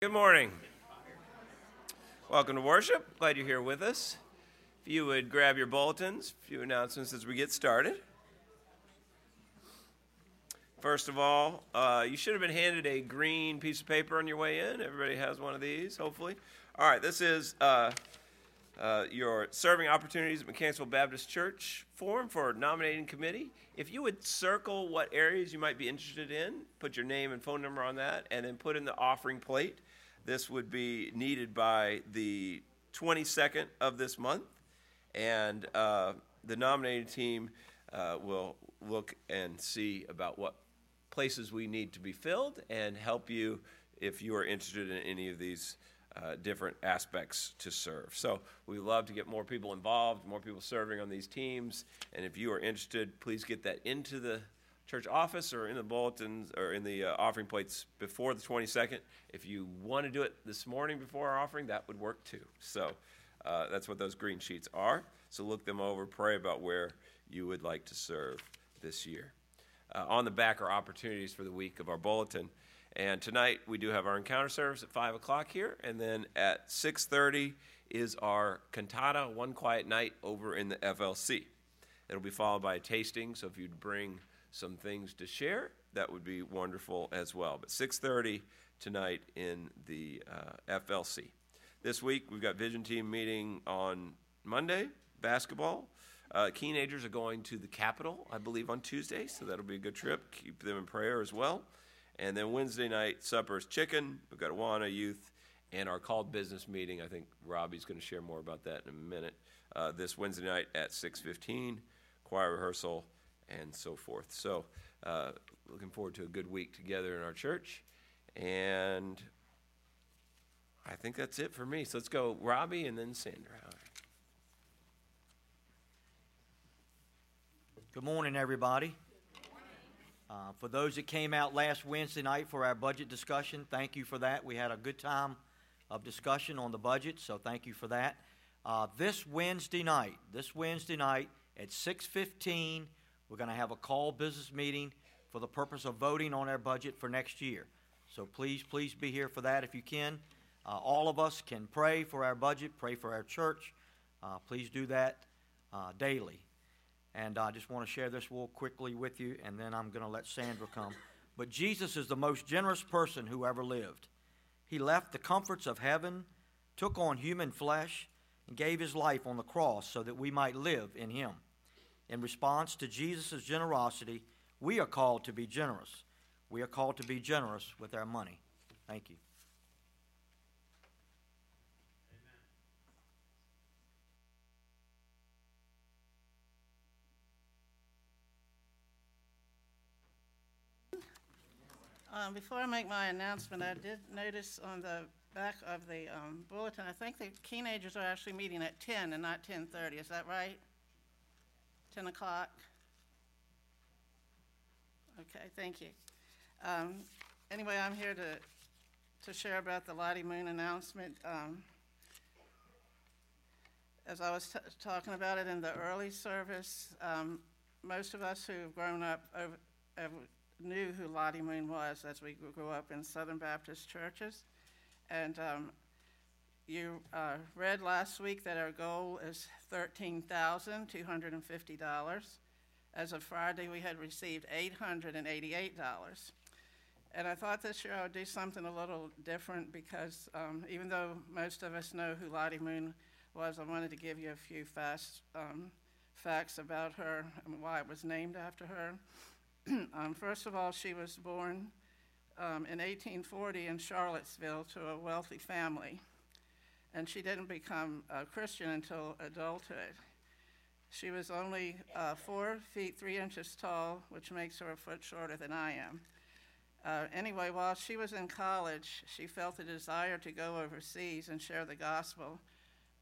Good morning. Welcome to worship. Glad you're here with us. If you would grab your bulletins, a few announcements as we get started. First of all, uh, you should have been handed a green piece of paper on your way in. Everybody has one of these, hopefully. All right, this is uh, uh, your serving opportunities at Mechanicsville Baptist Church form for nominating committee. If you would circle what areas you might be interested in, put your name and phone number on that, and then put in the offering plate this would be needed by the 22nd of this month, and uh, the nominating team uh, will look and see about what places we need to be filled and help you if you are interested in any of these uh, different aspects to serve. So we love to get more people involved, more people serving on these teams, and if you are interested, please get that into the church office or in the bulletins or in the uh, offering plates before the 22nd. If you want to do it this morning before our offering, that would work too. So uh, that's what those green sheets are. So look them over, pray about where you would like to serve this year. Uh, on the back are opportunities for the week of our bulletin. And tonight we do have our encounter service at five o'clock here, and then at six thirty is our cantata, one quiet night over in the FLC. It'll be followed by a tasting. So if you'd bring some things to share, that would be wonderful as well. But 6:30 tonight in the uh, FLC. This week we've got Vision Team meeting on Monday, basketball. Uh, teenagers are going to the Capitol, I believe, on Tuesday, so that'll be a good trip. Keep them in prayer as well. And then Wednesday night supper is chicken. We've got Awana Youth and our called business meeting. I think Robbie's going to share more about that in a minute. Uh, this Wednesday night at 6:15, choir rehearsal and so forth. So, uh, looking forward to a good week together in our church. And I think that's it for me. So let's go, Robbie, and then Sandra. Good morning, everybody. Uh, for those that came out last Wednesday night for our budget discussion, thank you for that. We had a good time of discussion on the budget, so thank you for that. Uh, this Wednesday night, this Wednesday night at 6:15 we're going to have a call business meeting for the purpose of voting on our budget for next year. So please, please be here for that if you can. Uh, all of us can pray for our budget, pray for our church. Uh, please do that uh, daily. And I just want to share this real quickly with you, and then I'm going to let Sandra come. But Jesus is the most generous person who ever lived. He left the comforts of heaven, took on human flesh, and gave his life on the cross so that we might live in him. In response to Jesus' generosity, we are called to be generous. We are called to be generous with our money. Thank you. Um, before I make my announcement, I did notice on the back of the um, bulletin, I think the teenagers are actually meeting at 10 and not 10:30. Is that right? 10 o'clock? Okay, thank you. Um, anyway, I'm here to, to share about the Lottie Moon announcement. Um, as I was talking about it in the early service, um, most of us who've grown up over, over, knew who Lottie Moon was as we grew up in Southern Baptist churches. And um, you uh, read last week that our goal is $13,250. As of Friday, we had received $888. And I thought this year I would do something a little different because um, even though most of us know who Lottie Moon was, I wanted to give you a few fast um, facts about her and why it was named after her. um, first of all, she was born um, in 1840 in Charlottesville to a wealthy family and she didn't become a Christian until adulthood. She was only uh, four feet three inches tall, which makes her a foot shorter than I am. Uh, anyway, while she was in college, she felt a desire to go overseas and share the gospel.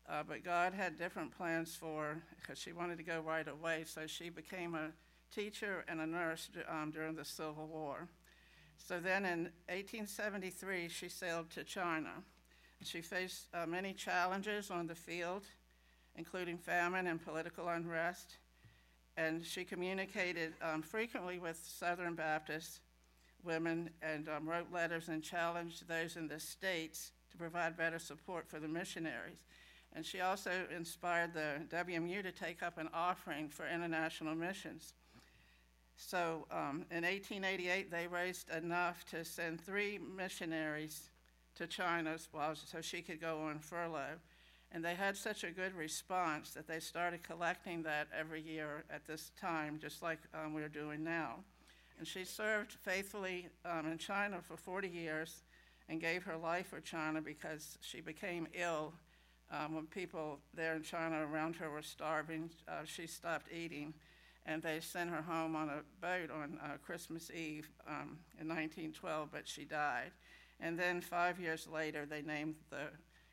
Uh, but God had different plans for her because she wanted to go right away. So she became a teacher and a nurse um, during the Civil War. So then in 1873, she sailed to China. She faced uh, many challenges on the field, including famine and political unrest, and she communicated um, frequently with Southern Baptist women and um, wrote letters and challenged those in the states to provide better support for the missionaries. And she also inspired the WMU to take up an offering for international missions. So um, in 1888, they raised enough to send three missionaries to China so she could go on furlough. And they had such a good response that they started collecting that every year at this time, just like um, we're doing now. And she served faithfully um, in China for 40 years and gave her life for China because she became ill um, when people there in China around her were starving. Uh, she stopped eating, and they sent her home on a boat on uh, Christmas Eve um, in 1912, but she died. And then five years later, they named the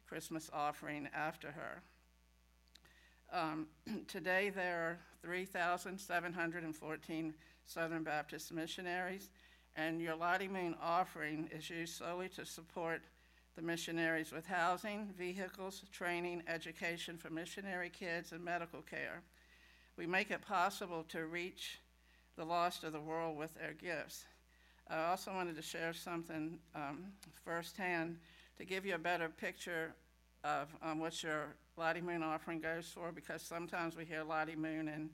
Christmas offering after her. Um, today, there are 3,714 Southern Baptist missionaries, and your Lottie Moon offering is used solely to support the missionaries with housing, vehicles, training, education for missionary kids, and medical care. We make it possible to reach the lost of the world with our gifts. I also wanted to share something um, firsthand to give you a better picture of um, what your Lottie Moon offering goes for, because sometimes we hear Lottie Moon and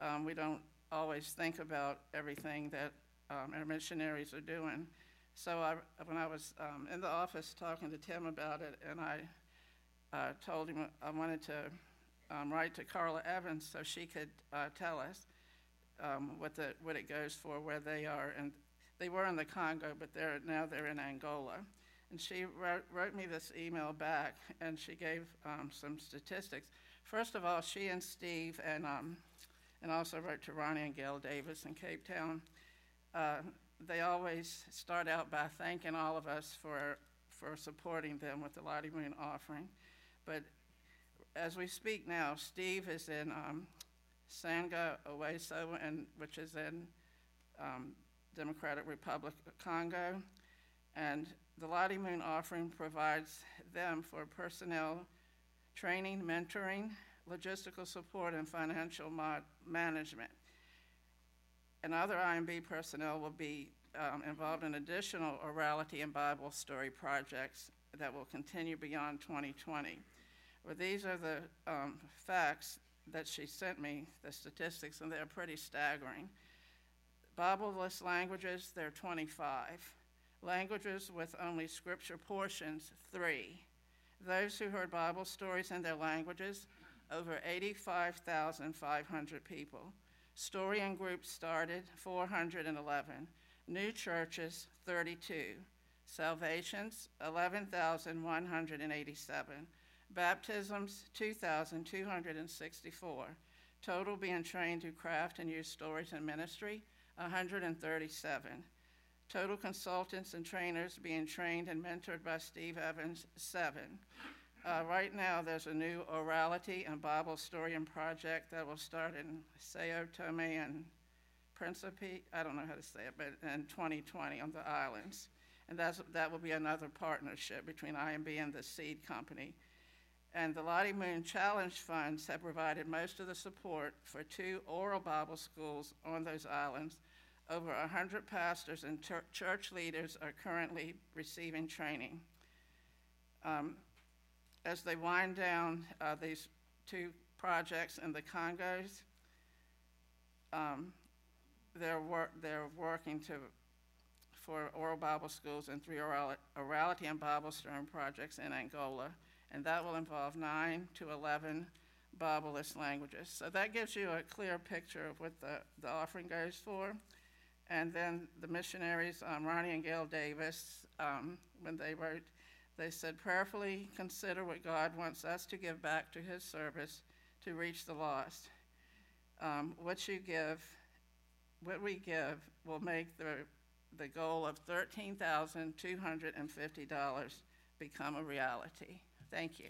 um, we don't always think about everything that um, our missionaries are doing. So I, when I was um, in the office talking to Tim about it, and I uh, told him I wanted to um, write to Carla Evans so she could uh, tell us what the what it goes for, where they are, and they were in the Congo, but they're now they're in Angola. And she wrote, wrote me this email back, and she gave um, some statistics. First of all, she and Steve, and um, and also wrote to Ronnie and Gail Davis in Cape Town. Uh, they always start out by thanking all of us for, for supporting them with the Lottie Moon offering. But as we speak now, Steve is in um, Sanga Oweso, and, which is in um, Democratic Republic of Congo. And the Lottie Moon offering provides them for personnel training, mentoring, logistical support, and financial management and other IMB personnel will be um, involved in additional orality and Bible story projects that will continue beyond 2020. Well, these are the um, facts that she sent me, the statistics, and they're pretty staggering. Bible-less languages, there are 25. Languages with only scripture portions, three. Those who heard Bible stories in their languages, over 85,500 people. Storying groups started 411. New churches 32. Salvations 11,187. Baptisms 2,264. Total being trained to craft and use stories in ministry 137. Total consultants and trainers being trained and mentored by Steve Evans 7. Uh, right now, there's a new orality and Bible story and project that will start in Sao Tome and Principe. I don't know how to say it, but in 2020 on the islands. And that's, that will be another partnership between IMB and the Seed Company. And the Lottie Moon Challenge funds have provided most of the support for two oral Bible schools on those islands. Over 100 pastors and church leaders are currently receiving training. Um, as they wind down uh, these two projects in the Congos, um, they're, wor- they're working to, for oral Bible schools and three oral- orality and Bible story projects in Angola, and that will involve 9 to 11 Bibleless languages. So that gives you a clear picture of what the, the offering goes for. And then the missionaries, um, Ronnie and Gail Davis, um, when they wrote they said, prayerfully consider what God wants us to give back to His service to reach the lost. Um, what you give, what we give, will make the, the goal of $13,250 become a reality. Thank you.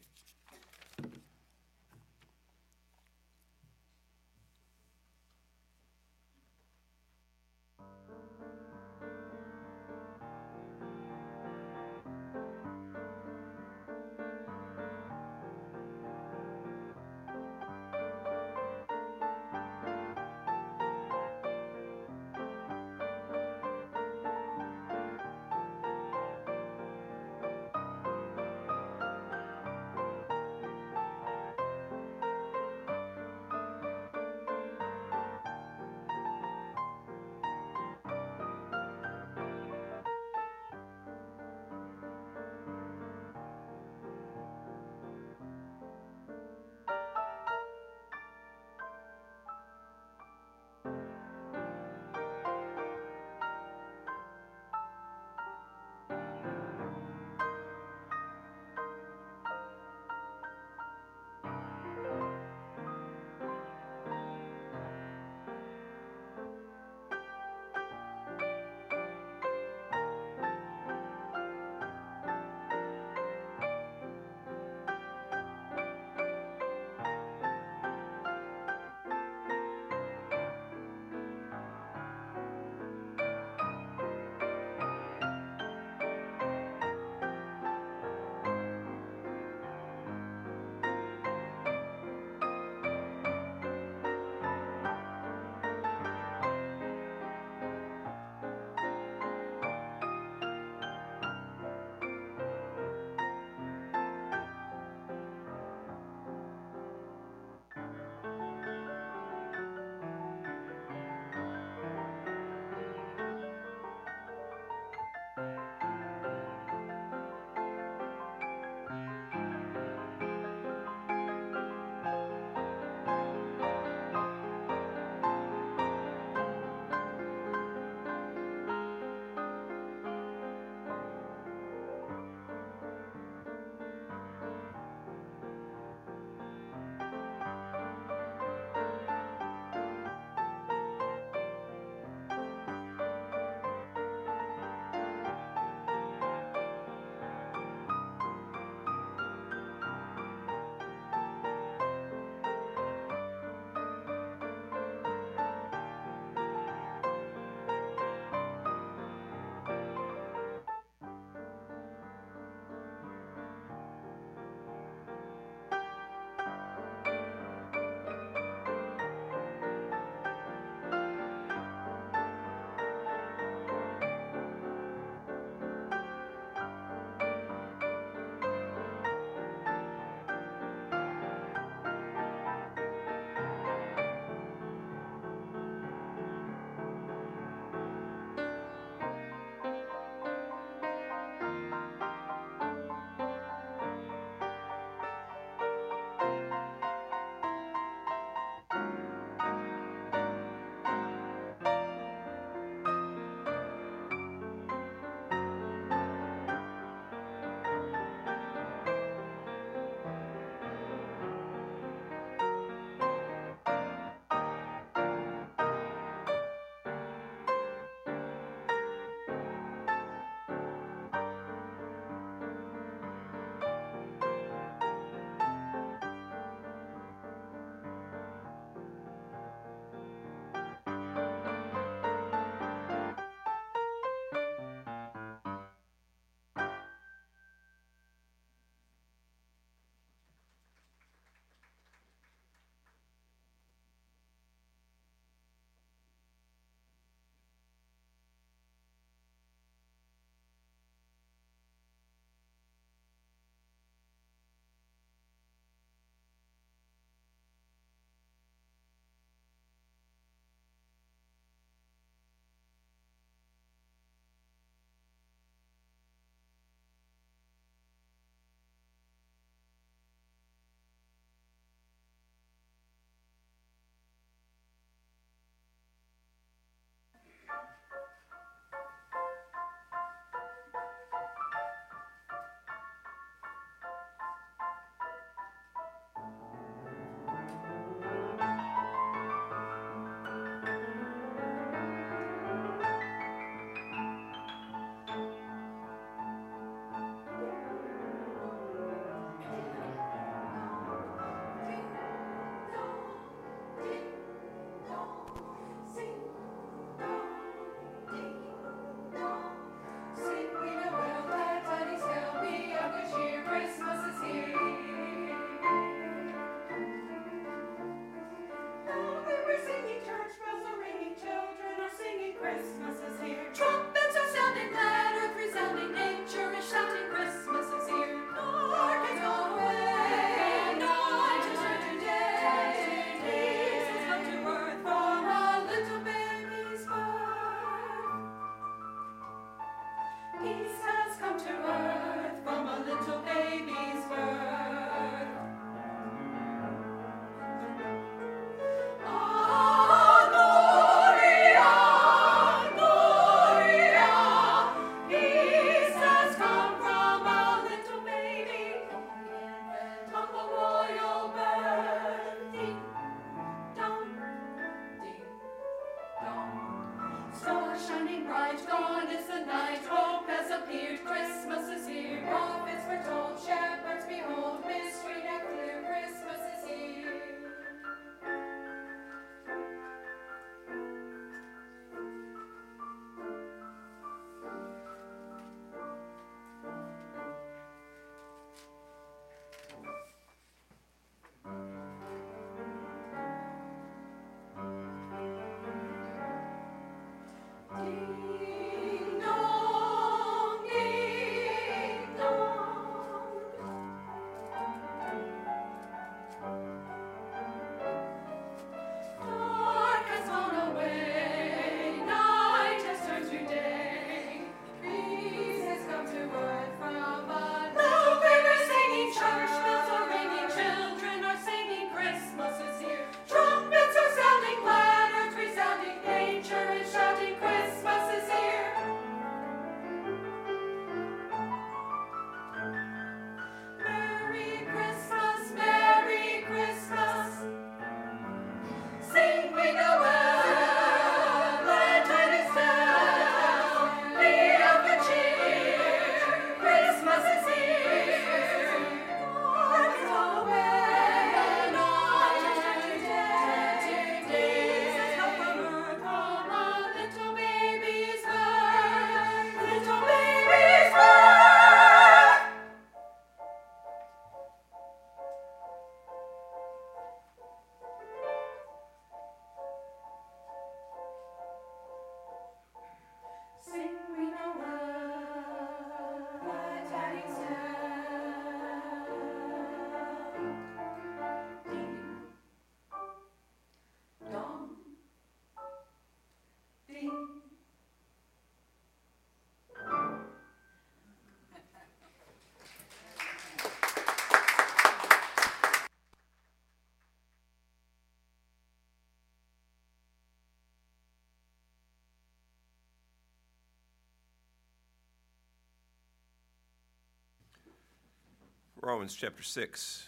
Romans chapter 6,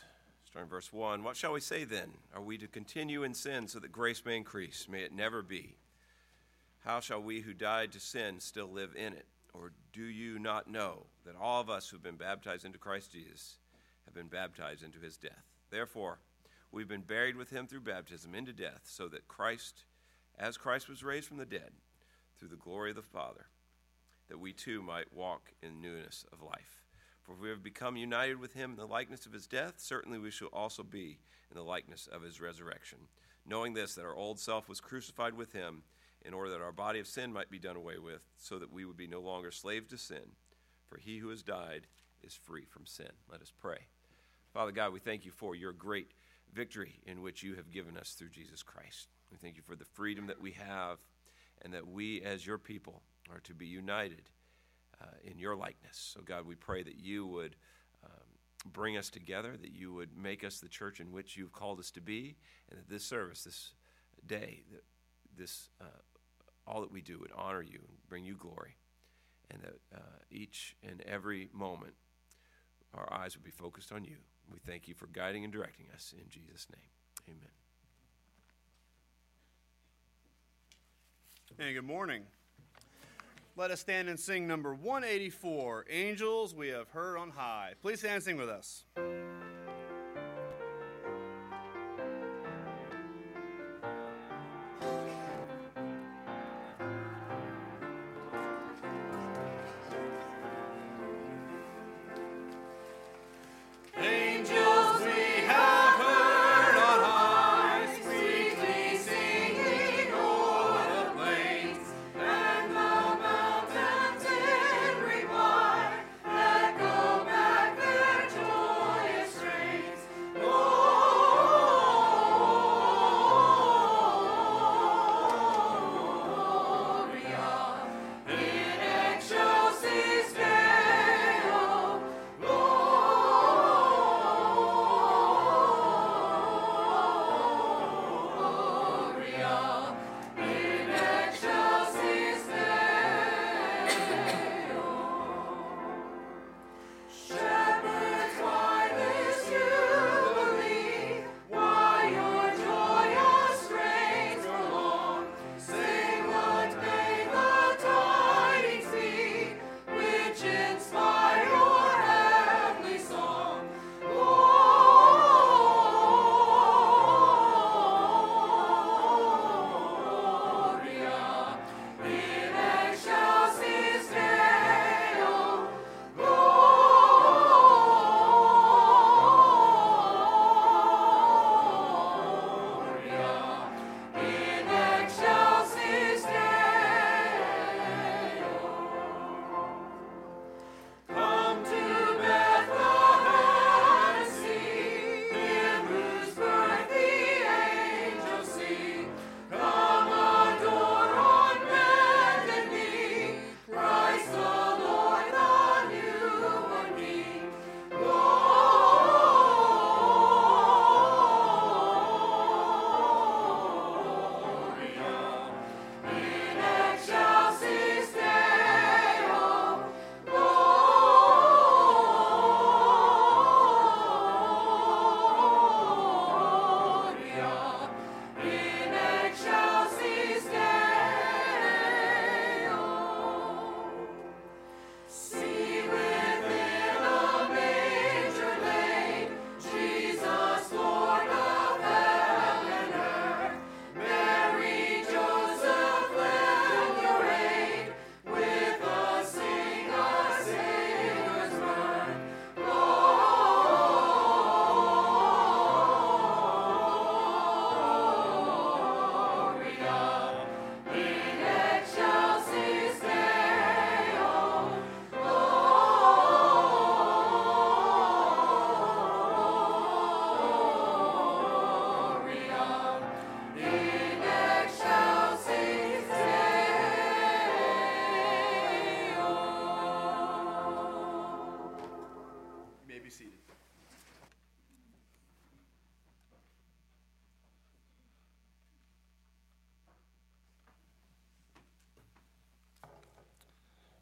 starting verse 1. What shall we say then? Are we to continue in sin so that grace may increase? May it never be. How shall we who died to sin still live in it? Or do you not know that all of us who've been baptized into Christ Jesus have been baptized into his death? Therefore, we've been buried with him through baptism into death, so that Christ, as Christ was raised from the dead, through the glory of the Father, that we too might walk in newness of life. For if we have become united with him in the likeness of his death, certainly we shall also be in the likeness of his resurrection. Knowing this, that our old self was crucified with him, in order that our body of sin might be done away with, so that we would be no longer slaves to sin. For he who has died is free from sin. Let us pray. Father God, we thank you for your great victory in which you have given us through Jesus Christ. We thank you for the freedom that we have, and that we, as your people, are to be united uh, in your likeness. So, God, we pray that you would um, bring us together, that you would make us the church in which you've called us to be, and that this service, this day, that this uh, all that we do would honor you and bring you glory, and that uh, each and every moment our eyes would be focused on you. We thank you for guiding and directing us in Jesus' name. Amen. Hey, good morning. Let us stand and sing number 184, Angels We Have Heard on High. Please stand and sing with us.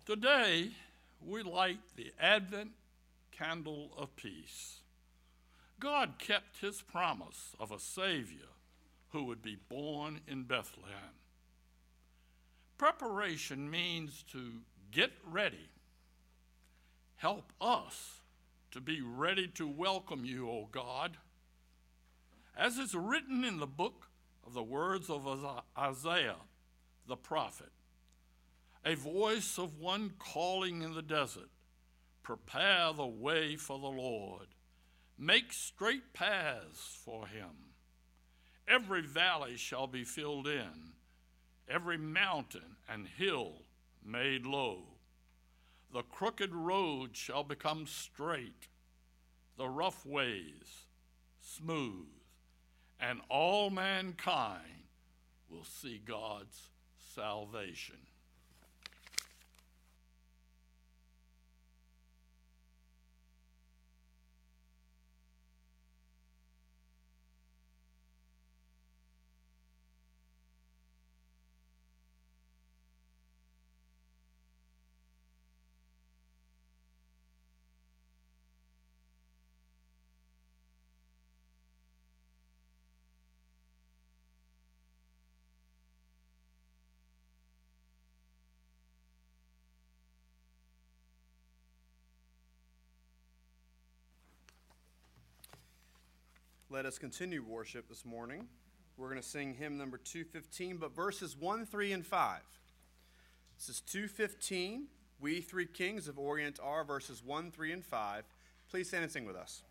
Today, we light the Advent candle of peace. God kept his promise of a Savior who would be born in Bethlehem. Preparation means to get ready. Help us to be ready to welcome you, O God. As is written in the book of the words of Isaiah the prophet, a voice of one calling in the desert, prepare the way for the Lord, make straight paths for him. Every valley shall be filled in, every mountain and hill made low. The crooked road shall become straight, the rough ways smooth, and all mankind will see God's salvation. Let us continue worship this morning. We're going to sing hymn number 215, but verses 1, 3, and 5. This is 215, We Three Kings of Orient are, verses 1, 3, and 5. Please stand and sing with us.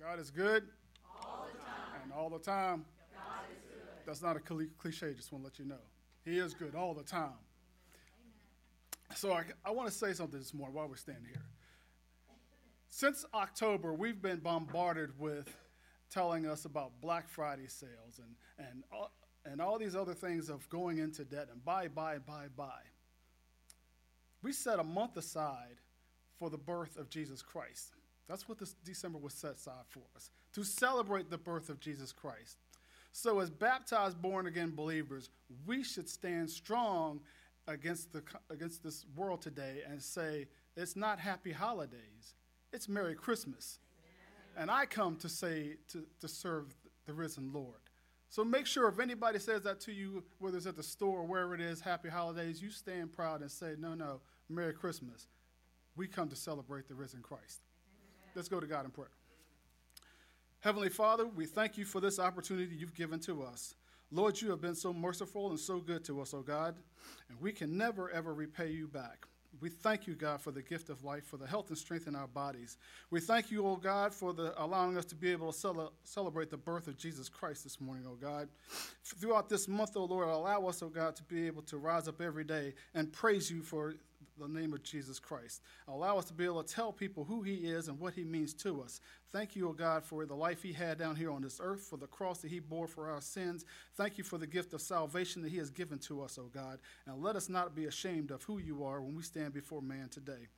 God is good. All and all the time. That's not a cliche, just want to let you know. He is good all the time. So I, I want to say something this morning while we're standing here. Since October, we've been bombarded with telling us about Black Friday sales and, and, all, and all these other things of going into debt and buy, buy, buy, buy. We set a month aside for the birth of Jesus Christ. That's what this December was set aside for us to celebrate the birth of Jesus Christ. So, as baptized, born again believers, we should stand strong against, the, against this world today and say, it's not happy holidays, it's Merry Christmas. And I come to say, to, to serve the risen Lord. So make sure if anybody says that to you, whether it's at the store or wherever it is, happy holidays, you stand proud and say, no, no, Merry Christmas. We come to celebrate the risen Christ. Let's go to God in prayer. Heavenly Father, we thank you for this opportunity you've given to us. Lord, you have been so merciful and so good to us, O oh God, and we can never, ever repay you back. We thank you, God, for the gift of life, for the health and strength in our bodies. We thank you, oh God, for the, allowing us to be able to cel- celebrate the birth of Jesus Christ this morning, oh God. Throughout this month, oh Lord, allow us, oh God, to be able to rise up every day and praise you for the name of Jesus Christ. Allow us to be able to tell people who he is and what he means to us. Thank you, O God, for the life he had down here on this earth, for the cross that he bore for our sins. Thank you for the gift of salvation that he has given to us, O God. And let us not be ashamed of who you are when we stand before man today.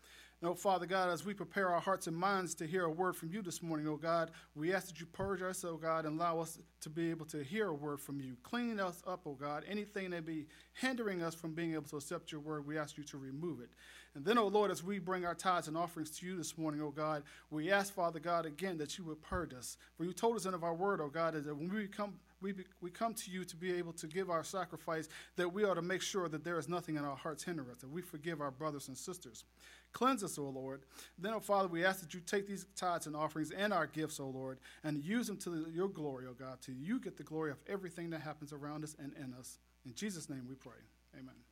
No, Father God, as we prepare our hearts and minds to hear a word from you this morning, oh God, we ask that you purge us, oh God, and allow us to be able to hear a word from you. Clean us up, oh God. Anything that be hindering us from being able to accept your word, we ask you to remove it. And then, oh Lord, as we bring our tithes and offerings to you this morning, oh God, we ask, Father God, again that you would purge us. For you told us in of our word, oh God, that when we come we, be, we come to you to be able to give our sacrifice, that we are to make sure that there is nothing in our hearts hinder us, that we forgive our brothers and sisters. Cleanse us, O Lord. Then, O Father, we ask that you take these tithes and offerings and our gifts, O Lord, and use them to your glory, O God, to you get the glory of everything that happens around us and in us. In Jesus' name we pray. Amen.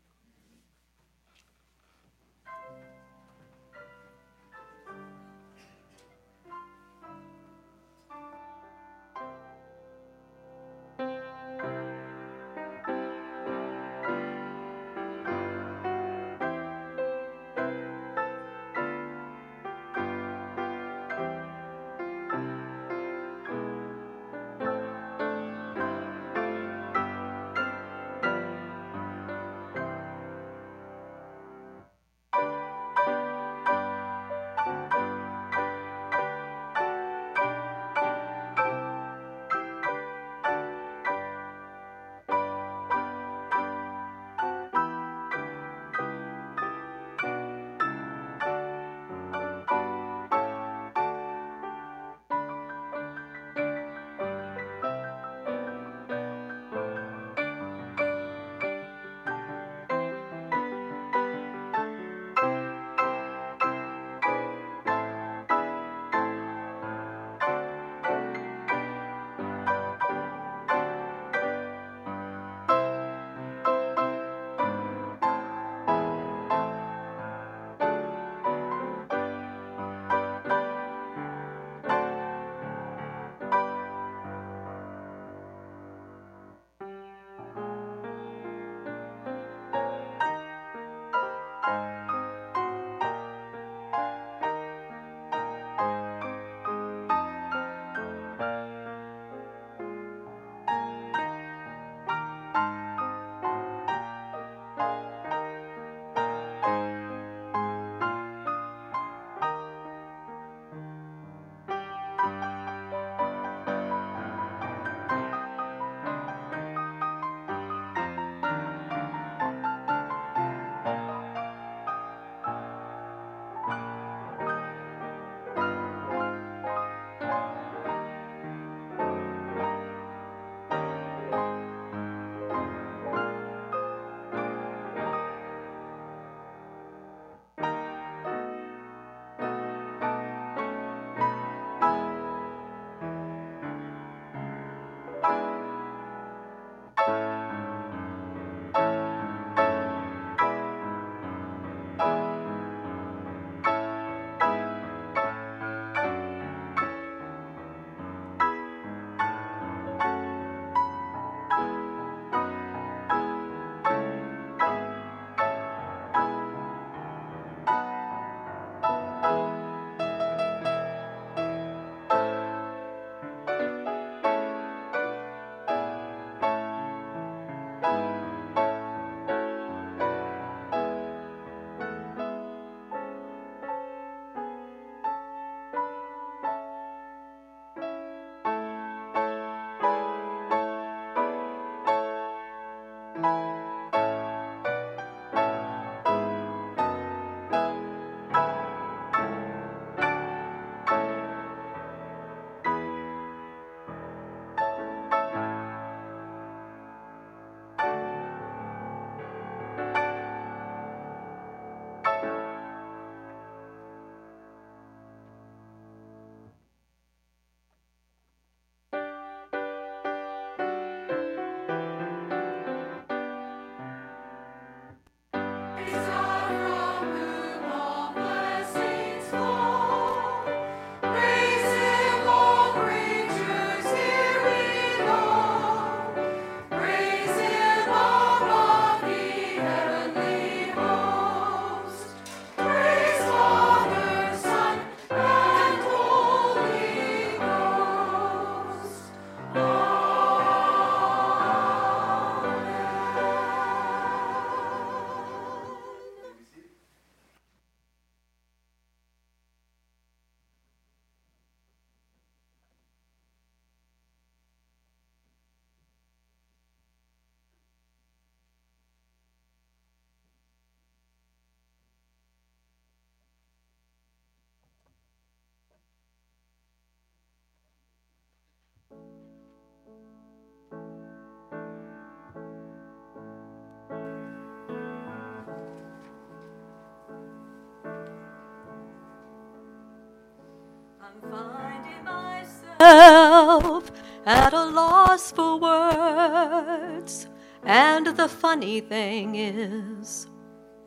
And the funny thing is,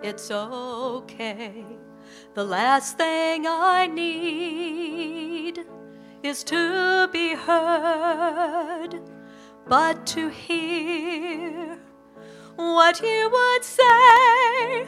it's okay. The last thing I need is to be heard, but to hear what you would say.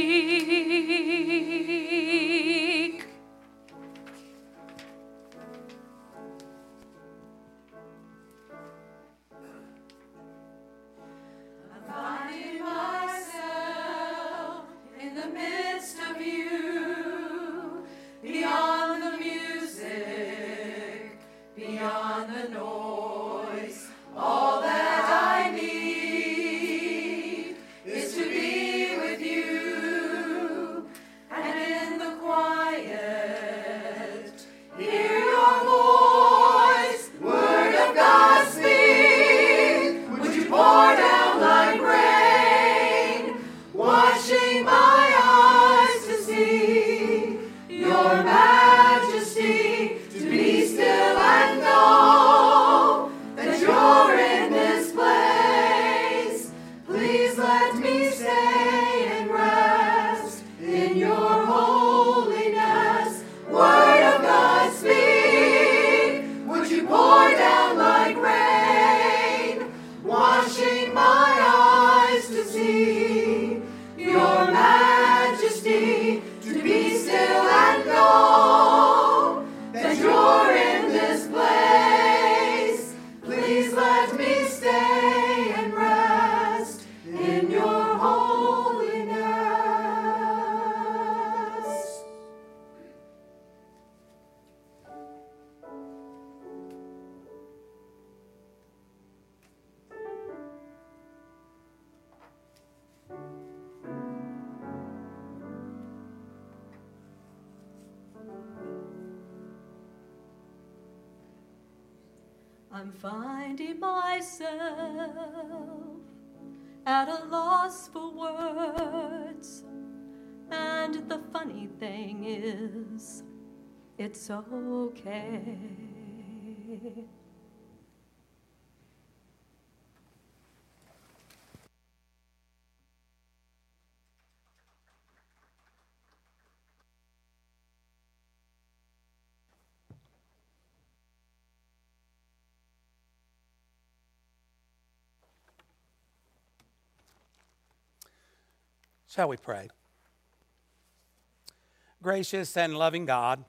It's okay. Shall we pray? Gracious and loving God,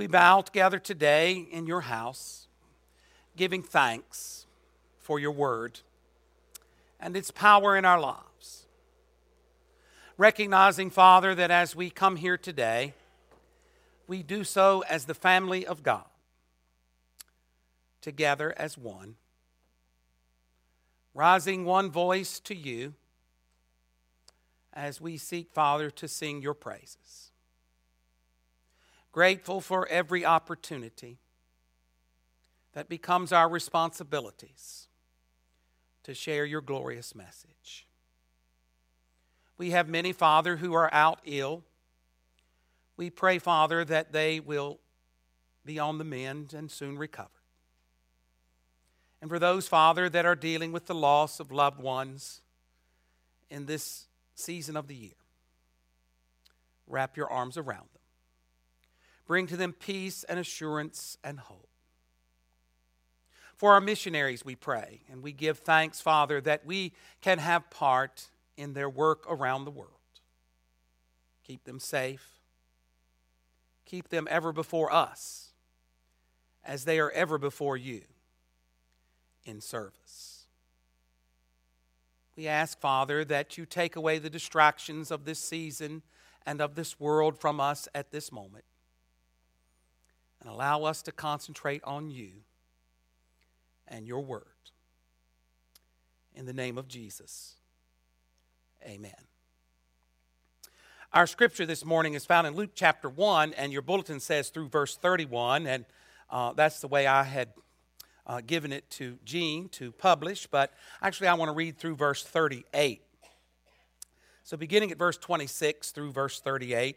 we bow together today in your house, giving thanks for your word and its power in our lives. Recognizing, Father, that as we come here today, we do so as the family of God, together as one, rising one voice to you as we seek, Father, to sing your praises. Grateful for every opportunity that becomes our responsibilities to share your glorious message. We have many, Father, who are out ill. We pray, Father, that they will be on the mend and soon recover. And for those, Father, that are dealing with the loss of loved ones in this season of the year. Wrap your arms around them. Bring to them peace and assurance and hope. For our missionaries, we pray, and we give thanks, Father, that we can have part in their work around the world. Keep them safe. Keep them ever before us as they are ever before you in service. We ask, Father, that you take away the distractions of this season and of this world from us at this moment. And allow us to concentrate on you and your word. In the name of Jesus, amen. Our scripture this morning is found in Luke chapter 1, and your bulletin says through verse 31, and uh, that's the way I had uh, given it to Gene to publish, but actually I want to read through verse 38. So, beginning at verse 26 through verse 38.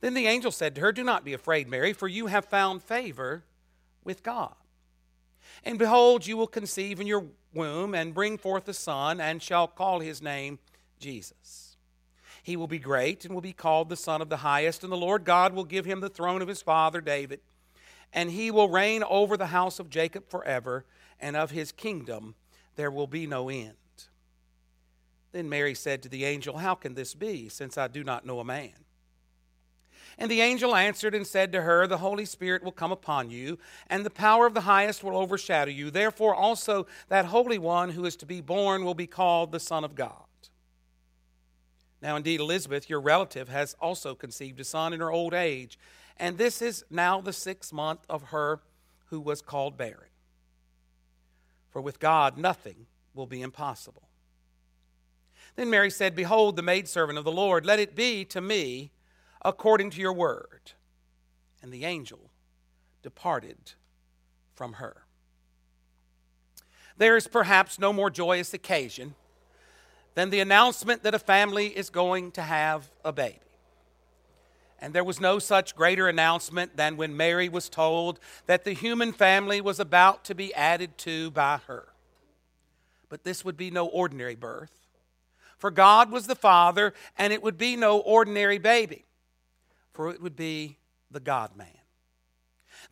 Then the angel said to her, Do not be afraid, Mary, for you have found favor with God. And behold, you will conceive in your womb and bring forth a son, and shall call his name Jesus. He will be great and will be called the Son of the Highest, and the Lord God will give him the throne of his father David, and he will reign over the house of Jacob forever, and of his kingdom there will be no end. Then Mary said to the angel, How can this be, since I do not know a man? And the angel answered and said to her, The Holy Spirit will come upon you, and the power of the highest will overshadow you. Therefore, also that Holy One who is to be born will be called the Son of God. Now, indeed, Elizabeth, your relative, has also conceived a son in her old age, and this is now the sixth month of her who was called barren. For with God nothing will be impossible. Then Mary said, Behold, the maidservant of the Lord, let it be to me according to your word. And the angel departed from her. There is perhaps no more joyous occasion than the announcement that a family is going to have a baby. And there was no such greater announcement than when Mary was told that the human family was about to be added to by her. But this would be no ordinary birth, for God was the Father, and it would be no ordinary baby, for it would be the God man.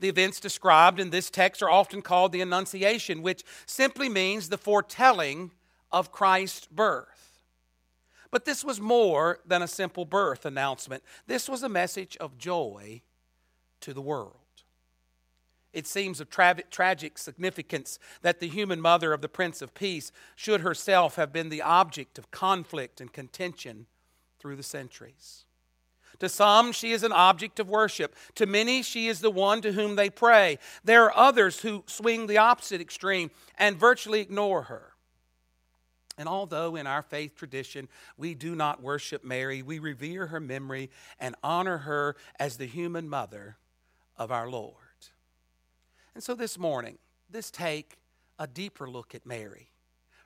The events described in this text are often called the Annunciation, which simply means the foretelling of Christ's birth. But this was more than a simple birth announcement. This was a message of joy to the world. It seems of tra- tragic significance that the human mother of the Prince of Peace should herself have been the object of conflict and contention through the centuries. To some, she is an object of worship. To many, she is the one to whom they pray. There are others who swing the opposite extreme and virtually ignore her. And although in our faith tradition we do not worship Mary, we revere her memory and honor her as the human mother of our Lord. And so this morning, let's take a deeper look at Mary,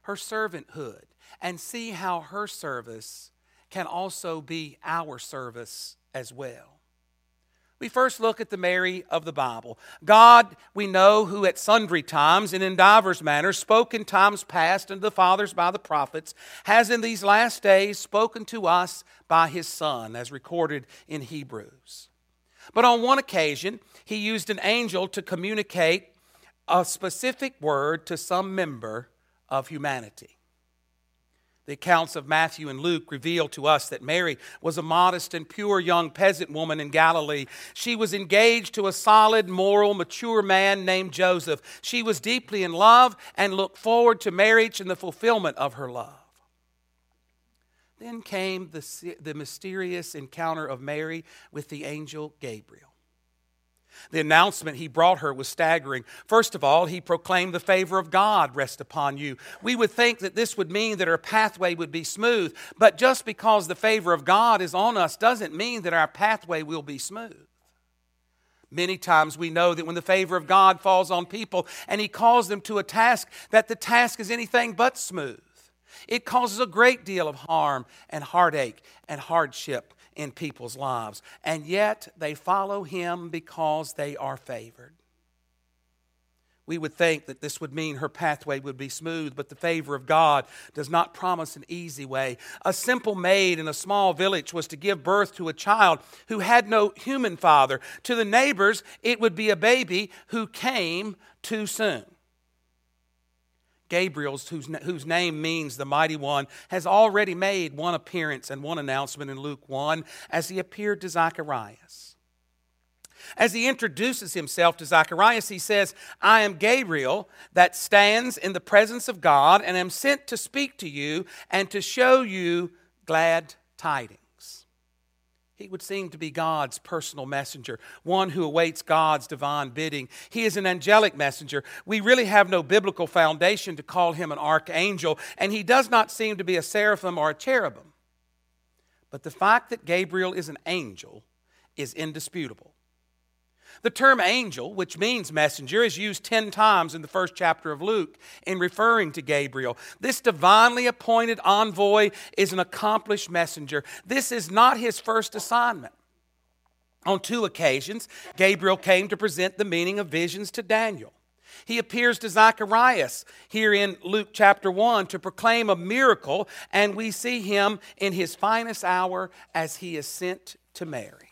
her servanthood, and see how her service can also be our service as well. We first look at the Mary of the Bible. God, we know, who at sundry times and in divers manners spoke in times past unto the fathers by the prophets, has in these last days spoken to us by his Son, as recorded in Hebrews. But on one occasion, he used an angel to communicate a specific word to some member of humanity. The accounts of Matthew and Luke reveal to us that Mary was a modest and pure young peasant woman in Galilee. She was engaged to a solid, moral, mature man named Joseph. She was deeply in love and looked forward to marriage and the fulfillment of her love. Then came the, the mysterious encounter of Mary with the angel Gabriel. The announcement he brought her was staggering. First of all, he proclaimed the favor of God rest upon you. We would think that this would mean that our pathway would be smooth, but just because the favor of God is on us doesn't mean that our pathway will be smooth. Many times we know that when the favor of God falls on people and he calls them to a task, that the task is anything but smooth. It causes a great deal of harm and heartache and hardship in people's lives. And yet they follow him because they are favored. we would think that this would mean her pathway would be smooth, but the favor of God does not promise an easy way. A simple maid in a small village was to give birth to a child who had no human father. To the neighbors, it would be a baby who came too soon. Gabriel's, whose, whose name means the mighty one, has already made one appearance and one announcement in Luke 1 as he appeared to Zacharias. As he introduces himself to Zacharias, he says, I am Gabriel that stands in the presence of God and am sent to speak to you and to show you glad tidings. He would seem to be God's personal messenger, one who awaits God's divine bidding. He is an angelic messenger. We really have no biblical foundation to call him an archangel, and he does not seem to be a seraphim or a cherubim. But the fact that Gabriel is an angel is indisputable. The term angel, which means messenger, is used 10 times in the first chapter of Luke in referring to Gabriel. This divinely appointed envoy is an accomplished messenger. This is not his first assignment. On two occasions, Gabriel came to present the meaning of visions to Daniel. He appears to Zacharias here in Luke chapter 1 to proclaim a miracle, and we see him in his finest hour as he is sent to Mary.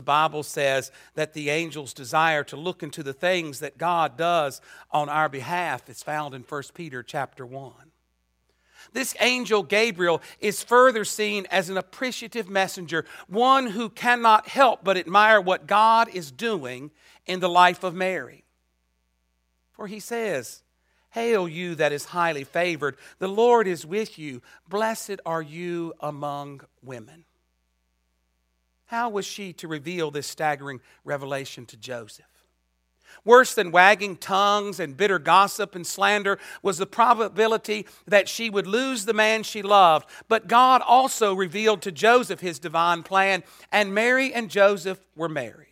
The Bible says that the angels desire to look into the things that God does on our behalf. It's found in 1 Peter chapter 1. This angel Gabriel is further seen as an appreciative messenger, one who cannot help but admire what God is doing in the life of Mary. For he says, Hail, you that is highly favored, the Lord is with you. Blessed are you among women. How was she to reveal this staggering revelation to Joseph? Worse than wagging tongues and bitter gossip and slander was the probability that she would lose the man she loved. But God also revealed to Joseph his divine plan, and Mary and Joseph were married.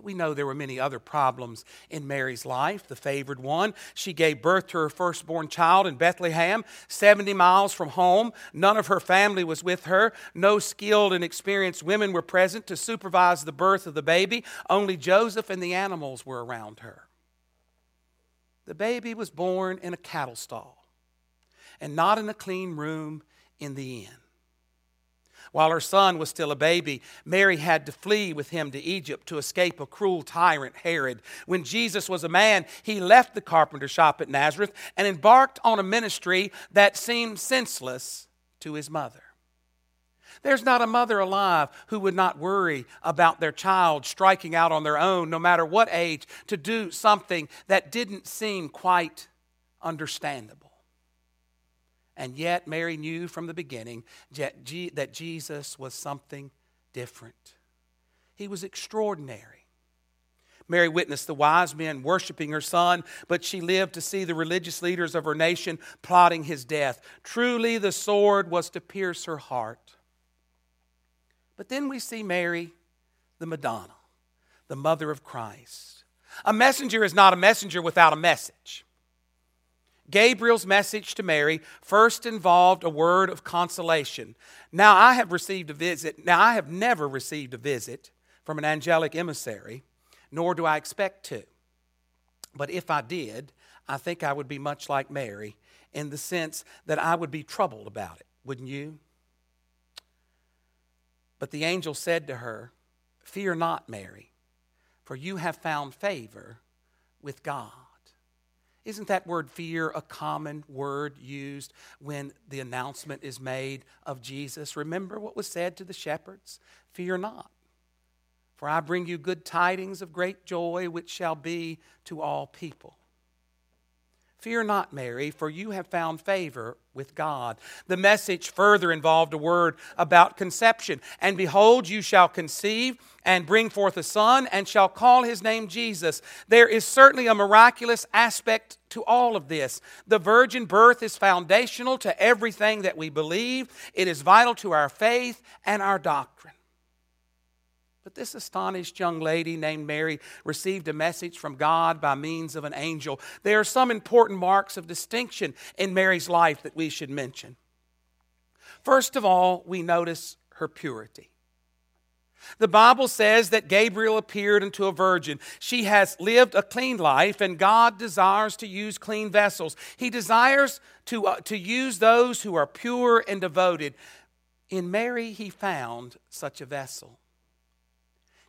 But we know there were many other problems in Mary's life. The favored one, she gave birth to her firstborn child in Bethlehem, 70 miles from home. None of her family was with her. No skilled and experienced women were present to supervise the birth of the baby. Only Joseph and the animals were around her. The baby was born in a cattle stall and not in a clean room in the inn. While her son was still a baby, Mary had to flee with him to Egypt to escape a cruel tyrant, Herod. When Jesus was a man, he left the carpenter shop at Nazareth and embarked on a ministry that seemed senseless to his mother. There's not a mother alive who would not worry about their child striking out on their own, no matter what age, to do something that didn't seem quite understandable. And yet, Mary knew from the beginning that Jesus was something different. He was extraordinary. Mary witnessed the wise men worshiping her son, but she lived to see the religious leaders of her nation plotting his death. Truly, the sword was to pierce her heart. But then we see Mary, the Madonna, the mother of Christ. A messenger is not a messenger without a message. Gabriel's message to Mary first involved a word of consolation. Now, I have received a visit. Now, I have never received a visit from an angelic emissary, nor do I expect to. But if I did, I think I would be much like Mary in the sense that I would be troubled about it, wouldn't you? But the angel said to her, Fear not, Mary, for you have found favor with God. Isn't that word fear a common word used when the announcement is made of Jesus? Remember what was said to the shepherds? Fear not, for I bring you good tidings of great joy, which shall be to all people. Fear not, Mary, for you have found favor with God. The message further involved a word about conception. And behold, you shall conceive and bring forth a son, and shall call his name Jesus. There is certainly a miraculous aspect to all of this. The virgin birth is foundational to everything that we believe, it is vital to our faith and our doctrine. But this astonished young lady named Mary received a message from God by means of an angel. There are some important marks of distinction in Mary's life that we should mention. First of all, we notice her purity. The Bible says that Gabriel appeared unto a virgin. She has lived a clean life, and God desires to use clean vessels. He desires to, uh, to use those who are pure and devoted. In Mary, he found such a vessel.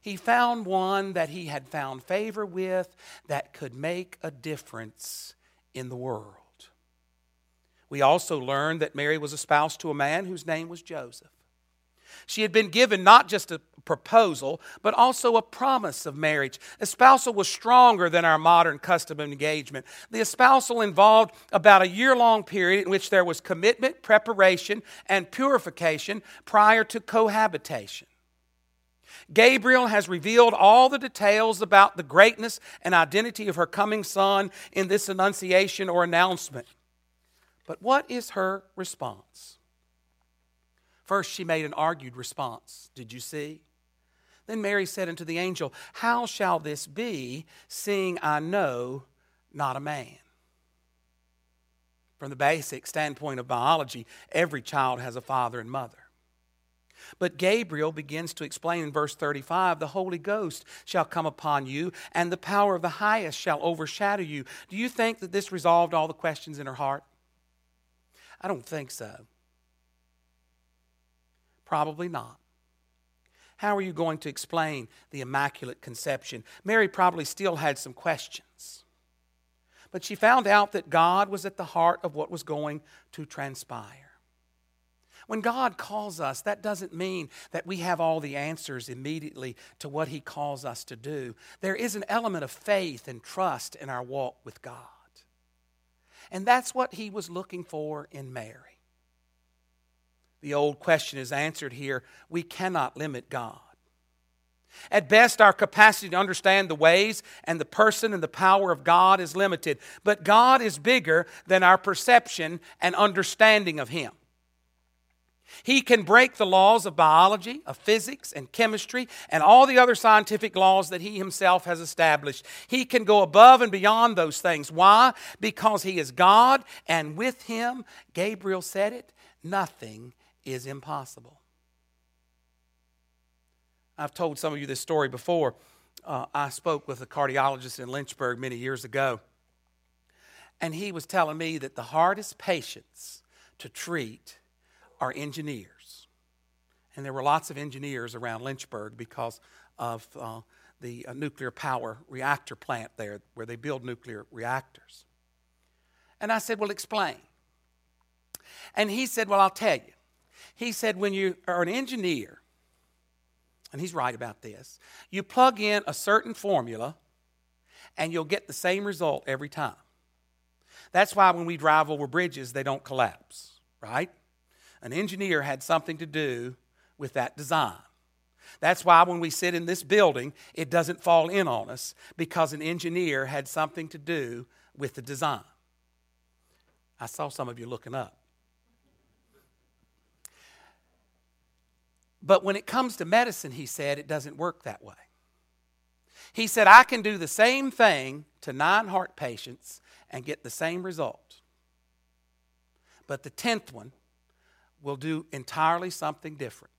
He found one that he had found favor with that could make a difference in the world. We also learned that Mary was espoused to a man whose name was Joseph. She had been given not just a proposal, but also a promise of marriage. Espousal was stronger than our modern custom of engagement. The espousal involved about a year long period in which there was commitment, preparation, and purification prior to cohabitation. Gabriel has revealed all the details about the greatness and identity of her coming son in this annunciation or announcement. But what is her response? First, she made an argued response. Did you see? Then Mary said unto the angel, How shall this be, seeing I know not a man? From the basic standpoint of biology, every child has a father and mother. But Gabriel begins to explain in verse 35 the Holy Ghost shall come upon you, and the power of the highest shall overshadow you. Do you think that this resolved all the questions in her heart? I don't think so. Probably not. How are you going to explain the Immaculate Conception? Mary probably still had some questions. But she found out that God was at the heart of what was going to transpire. When God calls us, that doesn't mean that we have all the answers immediately to what He calls us to do. There is an element of faith and trust in our walk with God. And that's what He was looking for in Mary. The old question is answered here we cannot limit God. At best, our capacity to understand the ways and the person and the power of God is limited, but God is bigger than our perception and understanding of Him. He can break the laws of biology, of physics, and chemistry, and all the other scientific laws that He Himself has established. He can go above and beyond those things. Why? Because He is God, and with Him, Gabriel said it, nothing is impossible. I've told some of you this story before. Uh, I spoke with a cardiologist in Lynchburg many years ago, and he was telling me that the hardest patients to treat are engineers. And there were lots of engineers around Lynchburg because of uh, the uh, nuclear power reactor plant there where they build nuclear reactors. And I said, Well, explain. And he said, Well, I'll tell you. He said, when you are an engineer, and he's right about this, you plug in a certain formula and you'll get the same result every time. That's why when we drive over bridges, they don't collapse, right? An engineer had something to do with that design. That's why when we sit in this building, it doesn't fall in on us because an engineer had something to do with the design. I saw some of you looking up. But when it comes to medicine, he said, it doesn't work that way. He said, I can do the same thing to nine heart patients and get the same result. But the tenth one will do entirely something different.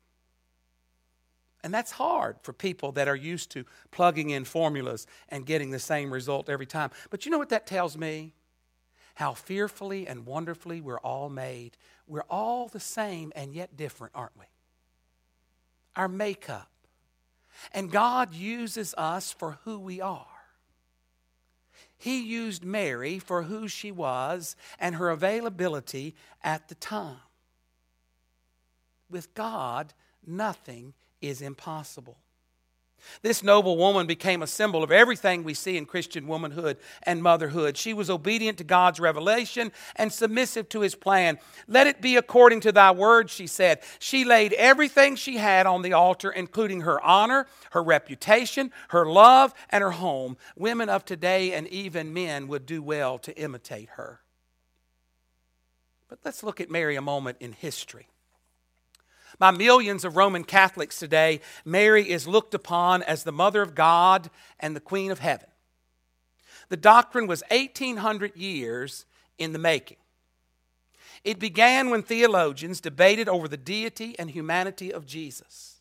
And that's hard for people that are used to plugging in formulas and getting the same result every time. But you know what that tells me? How fearfully and wonderfully we're all made. We're all the same and yet different, aren't we? our makeup. And God uses us for who we are. He used Mary for who she was and her availability at the time. With God, nothing is impossible. This noble woman became a symbol of everything we see in Christian womanhood and motherhood. She was obedient to God's revelation and submissive to his plan. Let it be according to thy word, she said. She laid everything she had on the altar, including her honor, her reputation, her love, and her home. Women of today and even men would do well to imitate her. But let's look at Mary a moment in history. By millions of Roman Catholics today, Mary is looked upon as the Mother of God and the Queen of Heaven. The doctrine was 1800 years in the making. It began when theologians debated over the deity and humanity of Jesus.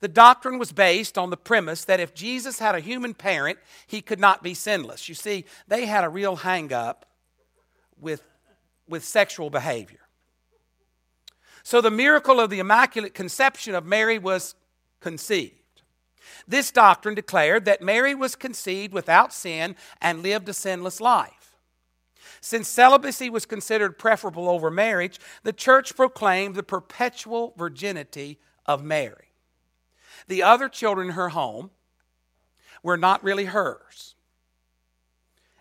The doctrine was based on the premise that if Jesus had a human parent, he could not be sinless. You see, they had a real hang up with, with sexual behavior. So the miracle of the Immaculate Conception of Mary was conceived. This doctrine declared that Mary was conceived without sin and lived a sinless life. Since celibacy was considered preferable over marriage, the church proclaimed the perpetual virginity of Mary. The other children in her home were not really hers.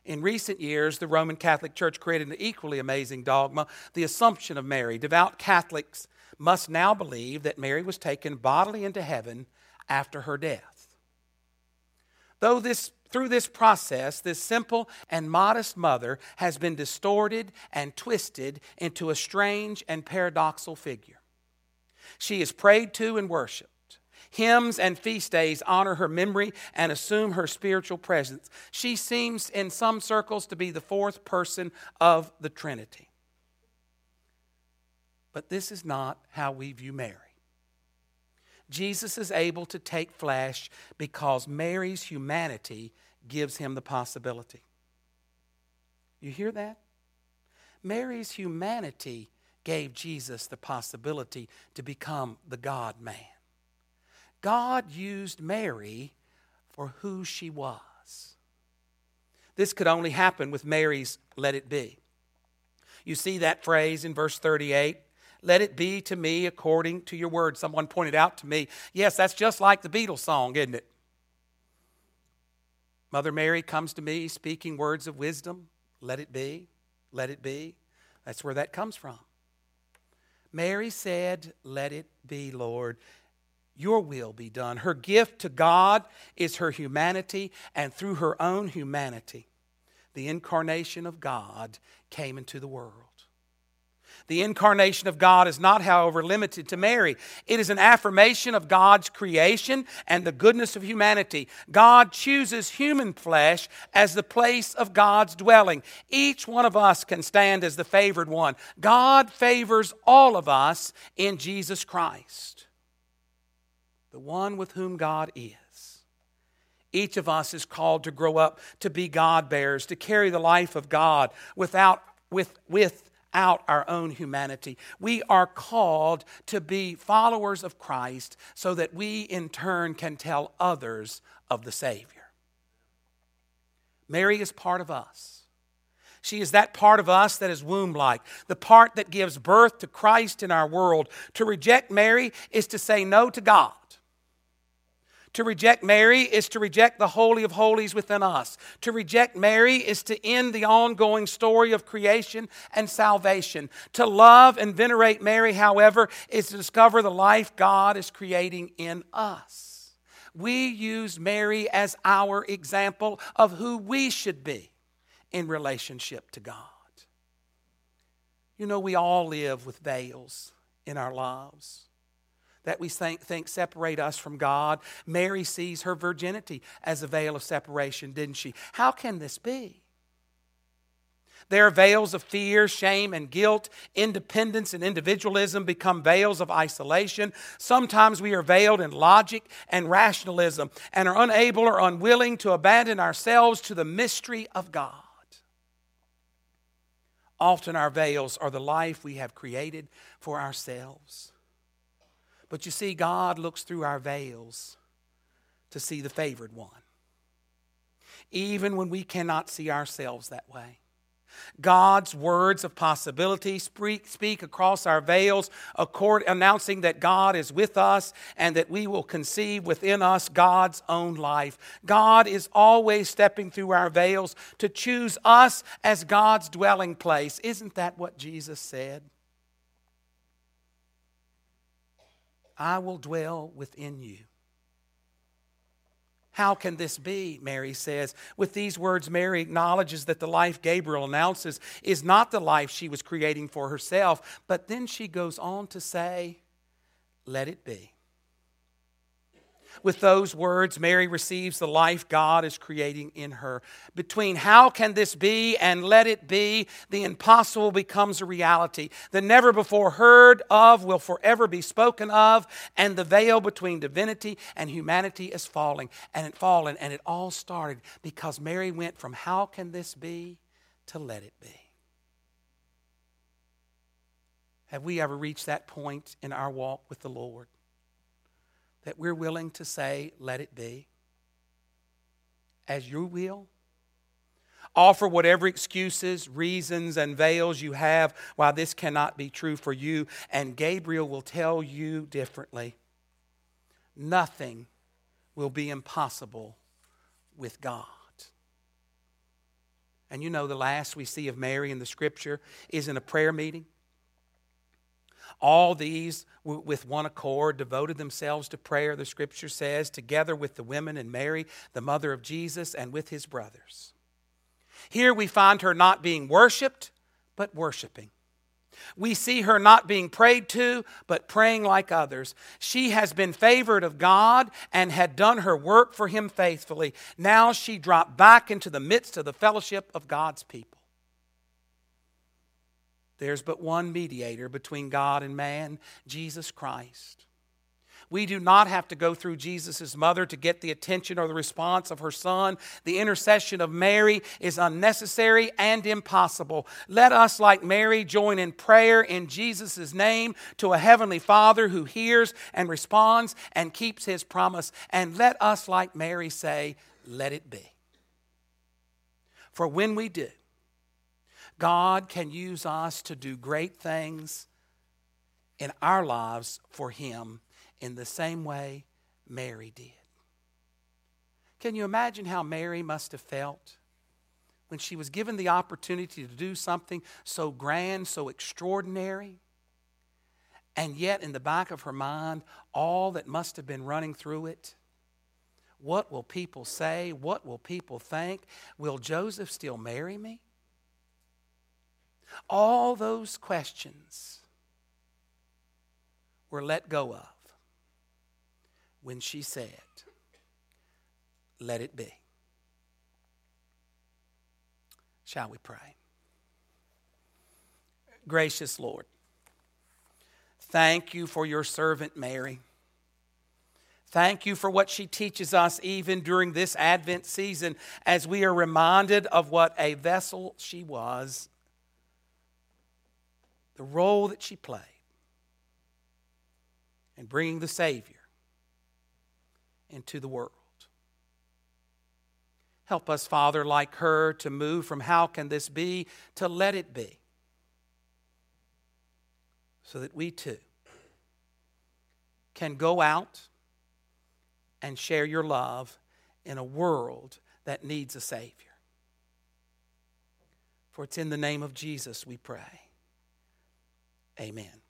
In recent years, the Roman Catholic Church created an equally amazing dogma the Assumption of Mary. Devout Catholics must now believe that Mary was taken bodily into heaven after her death. Though this through this process, this simple and modest mother has been distorted and twisted into a strange and paradoxical figure. She is prayed to and worshiped. Hymns and feast days honor her memory and assume her spiritual presence. She seems, in some circles, to be the fourth person of the Trinity. But this is not how we view Mary. Jesus is able to take flesh because Mary's humanity gives him the possibility. You hear that? Mary's humanity gave Jesus the possibility to become the God man. God used Mary for who she was. This could only happen with Mary's let it be. You see that phrase in verse 38 let it be to me according to your word. Someone pointed out to me, yes, that's just like the Beatles song, isn't it? Mother Mary comes to me speaking words of wisdom. Let it be, let it be. That's where that comes from. Mary said, Let it be, Lord. Your will be done. Her gift to God is her humanity, and through her own humanity, the incarnation of God came into the world. The incarnation of God is not, however, limited to Mary. It is an affirmation of God's creation and the goodness of humanity. God chooses human flesh as the place of God's dwelling. Each one of us can stand as the favored one. God favors all of us in Jesus Christ, the one with whom God is. Each of us is called to grow up to be God bearers, to carry the life of God without, with, with out our own humanity. We are called to be followers of Christ so that we in turn can tell others of the Savior. Mary is part of us. She is that part of us that is womb like, the part that gives birth to Christ in our world. To reject Mary is to say no to God. To reject Mary is to reject the Holy of Holies within us. To reject Mary is to end the ongoing story of creation and salvation. To love and venerate Mary, however, is to discover the life God is creating in us. We use Mary as our example of who we should be in relationship to God. You know, we all live with veils in our lives that we think, think separate us from God. Mary sees her virginity as a veil of separation, didn't she? How can this be? There are veils of fear, shame, and guilt. Independence and individualism become veils of isolation. Sometimes we are veiled in logic and rationalism and are unable or unwilling to abandon ourselves to the mystery of God. Often our veils are the life we have created for ourselves. But you see, God looks through our veils to see the favored one, even when we cannot see ourselves that way. God's words of possibility speak, speak across our veils, accord, announcing that God is with us and that we will conceive within us God's own life. God is always stepping through our veils to choose us as God's dwelling place. Isn't that what Jesus said? I will dwell within you. How can this be? Mary says. With these words, Mary acknowledges that the life Gabriel announces is not the life she was creating for herself, but then she goes on to say, Let it be. With those words, Mary receives the life God is creating in her. Between how can this be and let it be, the impossible becomes a reality. The never before heard of will forever be spoken of, and the veil between divinity and humanity is falling and it fallen. And it all started because Mary went from how can this be to let it be. Have we ever reached that point in our walk with the Lord? That we're willing to say, let it be, as you will. Offer whatever excuses, reasons, and veils you have why this cannot be true for you, and Gabriel will tell you differently. Nothing will be impossible with God. And you know, the last we see of Mary in the scripture is in a prayer meeting. All these, with one accord, devoted themselves to prayer, the scripture says, together with the women and Mary, the mother of Jesus, and with his brothers. Here we find her not being worshiped, but worshiping. We see her not being prayed to, but praying like others. She has been favored of God and had done her work for him faithfully. Now she dropped back into the midst of the fellowship of God's people. There's but one mediator between God and man, Jesus Christ. We do not have to go through Jesus' mother to get the attention or the response of her son. The intercession of Mary is unnecessary and impossible. Let us, like Mary, join in prayer in Jesus' name to a heavenly Father who hears and responds and keeps his promise. And let us, like Mary, say, Let it be. For when we do, God can use us to do great things in our lives for Him in the same way Mary did. Can you imagine how Mary must have felt when she was given the opportunity to do something so grand, so extraordinary? And yet, in the back of her mind, all that must have been running through it what will people say? What will people think? Will Joseph still marry me? All those questions were let go of when she said, Let it be. Shall we pray? Gracious Lord, thank you for your servant Mary. Thank you for what she teaches us even during this Advent season as we are reminded of what a vessel she was the role that she played in bringing the Savior into the world. Help us, Father, like her, to move from how can this be to let it be, so that we too can go out and share your love in a world that needs a Savior. For it's in the name of Jesus we pray. Amen.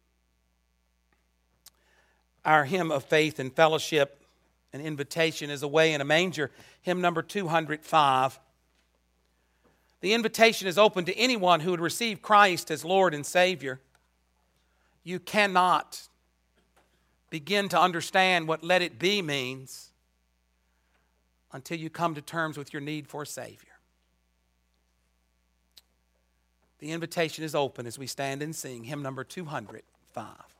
Our hymn of faith and fellowship and invitation is away in a manger, hymn number 205. The invitation is open to anyone who would receive Christ as Lord and Savior. You cannot begin to understand what let it be means until you come to terms with your need for a Savior. The invitation is open as we stand and sing hymn number 205.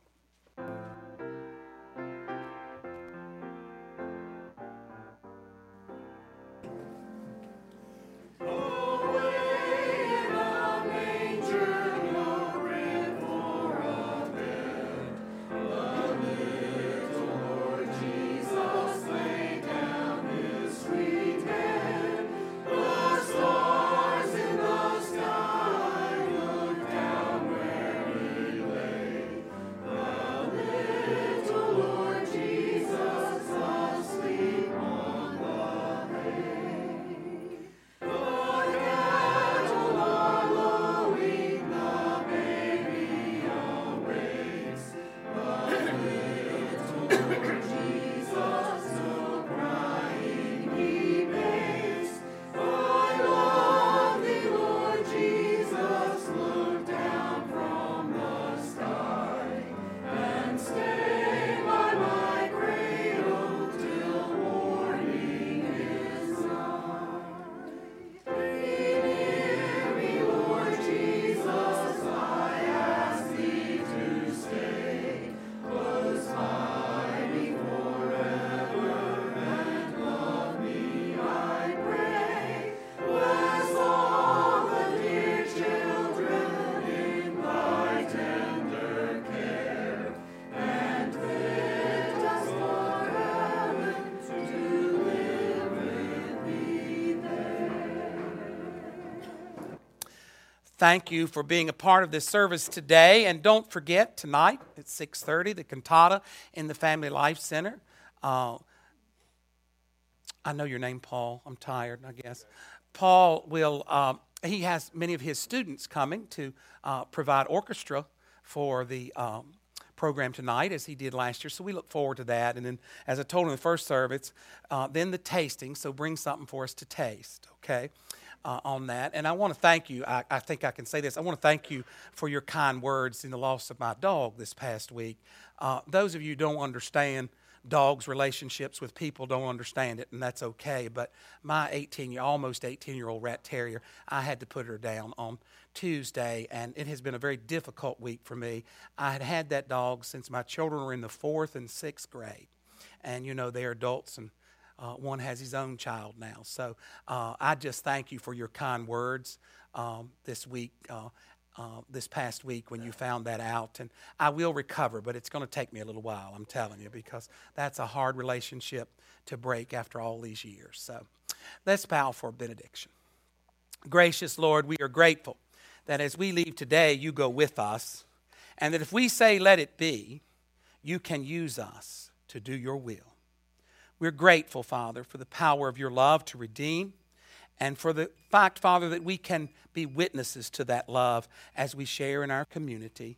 Thank you for being a part of this service today. And don't forget tonight at 6:30 the cantata in the Family Life Center. Uh, I know your name, Paul. I'm tired, I guess. Paul will. Um, he has many of his students coming to uh, provide orchestra for the um, program tonight, as he did last year. So we look forward to that. And then, as I told in the first service, uh, then the tasting. So bring something for us to taste. Okay uh, on that. And I want to thank you. I, I, think I can say this. I want to thank you for your kind words in the loss of my dog this past week. Uh, those of you don't understand dogs' relationships with people don't understand it, and that's okay. But my 18 year, almost 18 year old rat terrier, I had to put her down on Tuesday, and it has been a very difficult week for me. I had had that dog since my children were in the fourth and sixth grade. And, you know, they're adults and uh, one has his own child now. So uh, I just thank you for your kind words um, this week, uh, uh this past week when you found that out. And I will recover, but it's going to take me a little while, I'm telling you, because that's a hard relationship to break after all these years. So let's bow for benediction. Gracious Lord, we are grateful that as we leave today, you go with us, and that if we say, let it be, you can use us to do your will. We're grateful, Father, for the power of your love to redeem and for the fact, Father, that we can be witnesses to that love as we share in our community.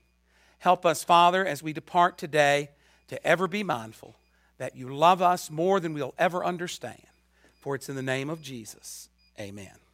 Help us, Father, as we depart today to ever be mindful that you love us more than we'll ever understand. For it's in the name of Jesus. Amen.